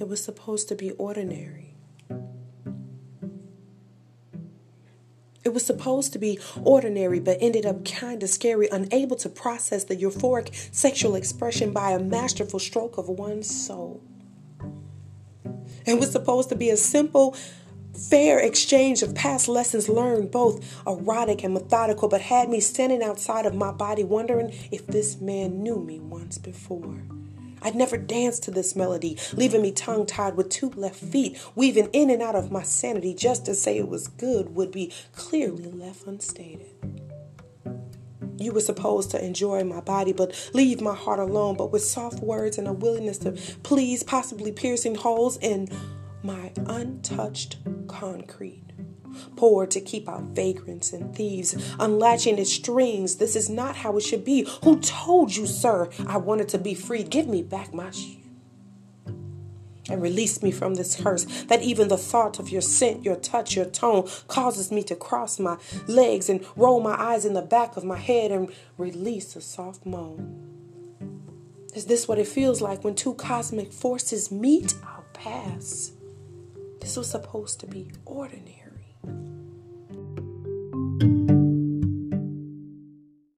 It was supposed to be ordinary. It was supposed to be ordinary, but ended up kind of scary, unable to process the euphoric sexual expression by a masterful stroke of one's soul. It was supposed to be a simple, fair exchange of past lessons learned, both erotic and methodical, but had me standing outside of my body wondering if this man knew me once before. I'd never danced to this melody, leaving me tongue tied with two left feet, weaving in and out of my sanity just to say it was good would be clearly left unstated. You were supposed to enjoy my body, but leave my heart alone, but with soft words and a willingness to please, possibly piercing holes in my untouched concrete poured to keep out vagrants and thieves, unlatching its strings. This is not how it should be. Who told you, sir, I wanted to be free? Give me back my shoe. And release me from this curse that even the thought of your scent, your touch, your tone causes me to cross my legs and roll my eyes in the back of my head and release a soft moan. Is this what it feels like when two cosmic forces meet? I'll pass. This was supposed to be ordinary.